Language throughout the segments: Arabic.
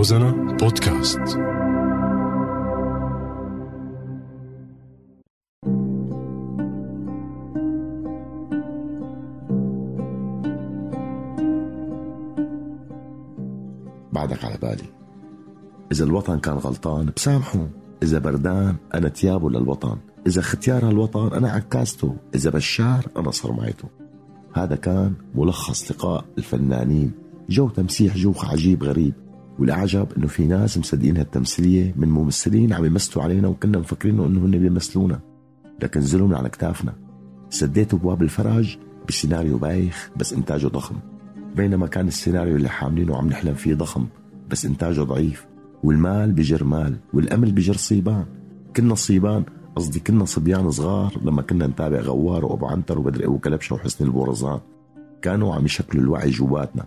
روزانا بودكاست. بعدك على بالي. إذا الوطن كان غلطان بسامحه إذا بردان أنا تيابه للوطن. إذا ختيار هالوطن أنا عكاسته. إذا بشار أنا صرمعته هذا كان ملخص لقاء الفنانين. جو تمسيح جوخ عجيب غريب. والأعجب إنه في ناس مصدقين هالتمثيلية من ممثلين عم يمثلوا علينا وكنا مفكرين إنه هن بيمثلونا لكن زلمنا على كتافنا. سديتوا بواب الفرج بسيناريو بايخ بس إنتاجه ضخم بينما كان السيناريو اللي حاملينه وعم نحلم فيه ضخم بس إنتاجه ضعيف. والمال بجر مال والقمل بجر صيبان. كنا صيبان قصدي كنا صبيان صغار لما كنا نتابع غوار وأبو عنتر وبدري أبو كلبشة وحسني البورزان. كانوا عم يشكلوا الوعي جواتنا.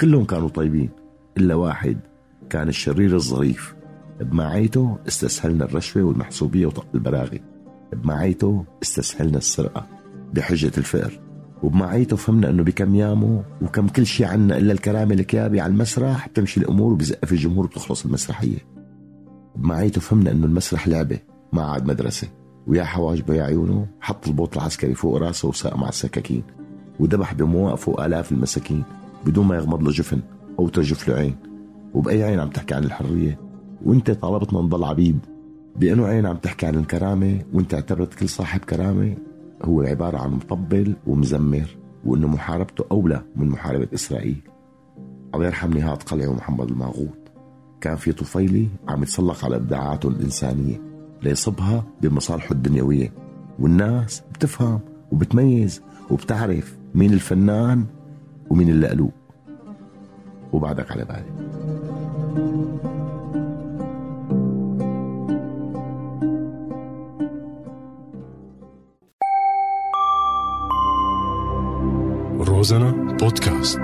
كلهم كانوا طيبين إلا واحد كان الشرير الظريف. بمعيته استسهلنا الرشوة والمحسوبية وطق البراغي بمعيته استسهلنا السرقة بحجة الفقر. وبمعيته فهمنا إنه بكم يامه وكم كل شيء عنا إلا الكرامة الكيابي على المسرح بتمشي الأمور وبزق في الجمهور وبتخلص المسرحية. بمعيته فهمنا إنه المسرح لعبة ما عاد مدرسة. ويا حواجبه يا عيونه حط البوط العسكري فوق راسه وساق مع السكاكين. وذبح بمواقفه آلاف المساكين بدون ما يغمض له جفن أو ترجف له عين. وبأي عين عم تحكي عن الحرية وانت طالبتنا نضل عبيد. بأنه عين عم تحكي عن الكرامة وانت اعتبرت كل صاحب كرامة هو عبارة عن مطبل ومزمر وإنه محاربته أولى من محاربة إسرائيل. الله يرحم نهاد قلعي ومحمد الماغوط كان في طفيلي عم يتسلق على إبداعاته الإنسانية ليصبها بمصالحه الدنيوية. والناس بتفهم وبتميز وبتعرف مين الفنان ومين اللقلوق وبعدك على بالي. Rozana podcast.